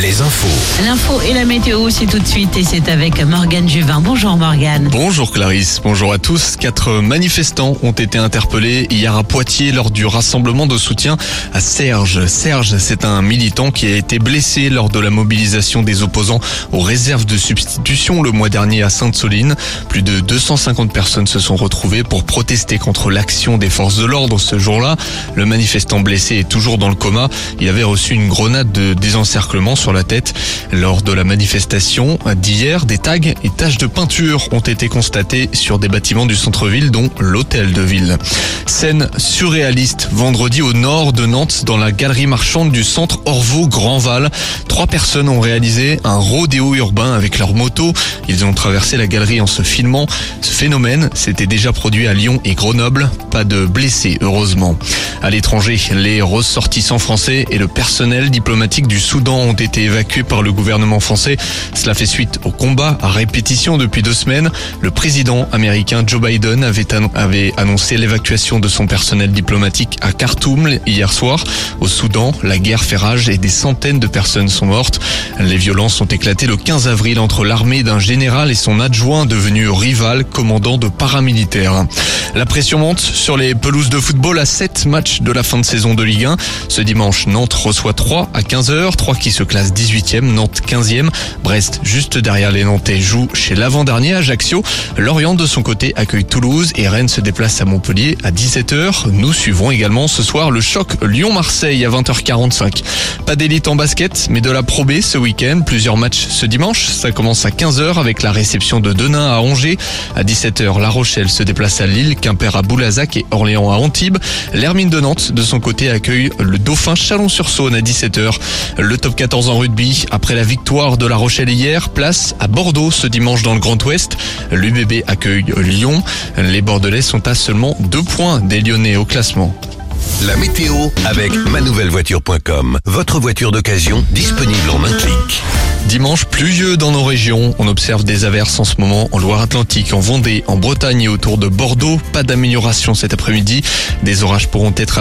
les infos. L'info et la météo, c'est tout de suite et c'est avec Morgane Juvin. Bonjour Morgane. Bonjour Clarisse, bonjour à tous. Quatre manifestants ont été interpellés hier à Poitiers lors du rassemblement de soutien à Serge. Serge, c'est un militant qui a été blessé lors de la mobilisation des opposants aux réserves de substitution le mois dernier à Sainte-Soline. Plus de 250 personnes se sont retrouvées pour protester contre l'action des forces de l'ordre ce jour-là. Le manifestant blessé est toujours dans le coma. Il avait reçu une grenade de désencerclement sur la tête. Lors de la manifestation d'hier, des tags et taches de peinture ont été constatés sur des bâtiments du centre-ville, dont l'hôtel de ville. Scène surréaliste vendredi au nord de Nantes, dans la galerie marchande du centre Orvaux-Grandval. Trois personnes ont réalisé un rodéo urbain avec leur moto. Ils ont traversé la galerie en se filmant. Ce phénomène s'était déjà produit à Lyon et Grenoble. Pas de blessés, heureusement. À l'étranger, les ressortissants français et le personnel diplomatique du Soudan ont été évacués par le gouvernement français. Cela fait suite au combat à répétition depuis deux semaines. Le président américain Joe Biden avait annoncé l'évacuation de son personnel diplomatique à Khartoum hier soir. Au Soudan, la guerre fait rage et des centaines de personnes sont mortes. Les violences ont éclaté le 15 avril entre l'armée d'un général et son adjoint devenu rival, commandant de paramilitaires. La pression monte sur les pelouses de football à 7 matchs de la fin de saison de Ligue 1. Ce dimanche, Nantes reçoit 3 à 15h, 3 qui se classe 18e, Nantes 15e. Brest, juste derrière les Nantais, joue chez l'avant-dernier Ajaccio. Lorient, de son côté, accueille Toulouse et Rennes se déplace à Montpellier à 17h. Nous suivrons également ce soir le choc Lyon-Marseille à 20h45. Pas d'élite en basket, mais de la Pro B ce week-end. Plusieurs matchs ce dimanche. Ça commence à 15h avec la réception de Denain à Angers. À 17h, La Rochelle se déplace à Lille, Quimper à Boulazac et Orléans à Antibes. L'Hermine de Nantes, de son côté, accueille le Dauphin Chalon-sur-Saône à 17h. Le top 14 en rugby, après la victoire de La Rochelle hier, place à Bordeaux ce dimanche dans le Grand Ouest. L'UBB accueille Lyon. Les Bordelais sont à seulement deux points des Lyonnais au classement. La météo avec manouvellevoiture.com. Votre voiture d'occasion disponible en un clic. Dimanche pluvieux dans nos régions. On observe des averses en ce moment en Loire-Atlantique, en Vendée, en Bretagne et autour de Bordeaux. Pas d'amélioration cet après-midi. Des orages pourront être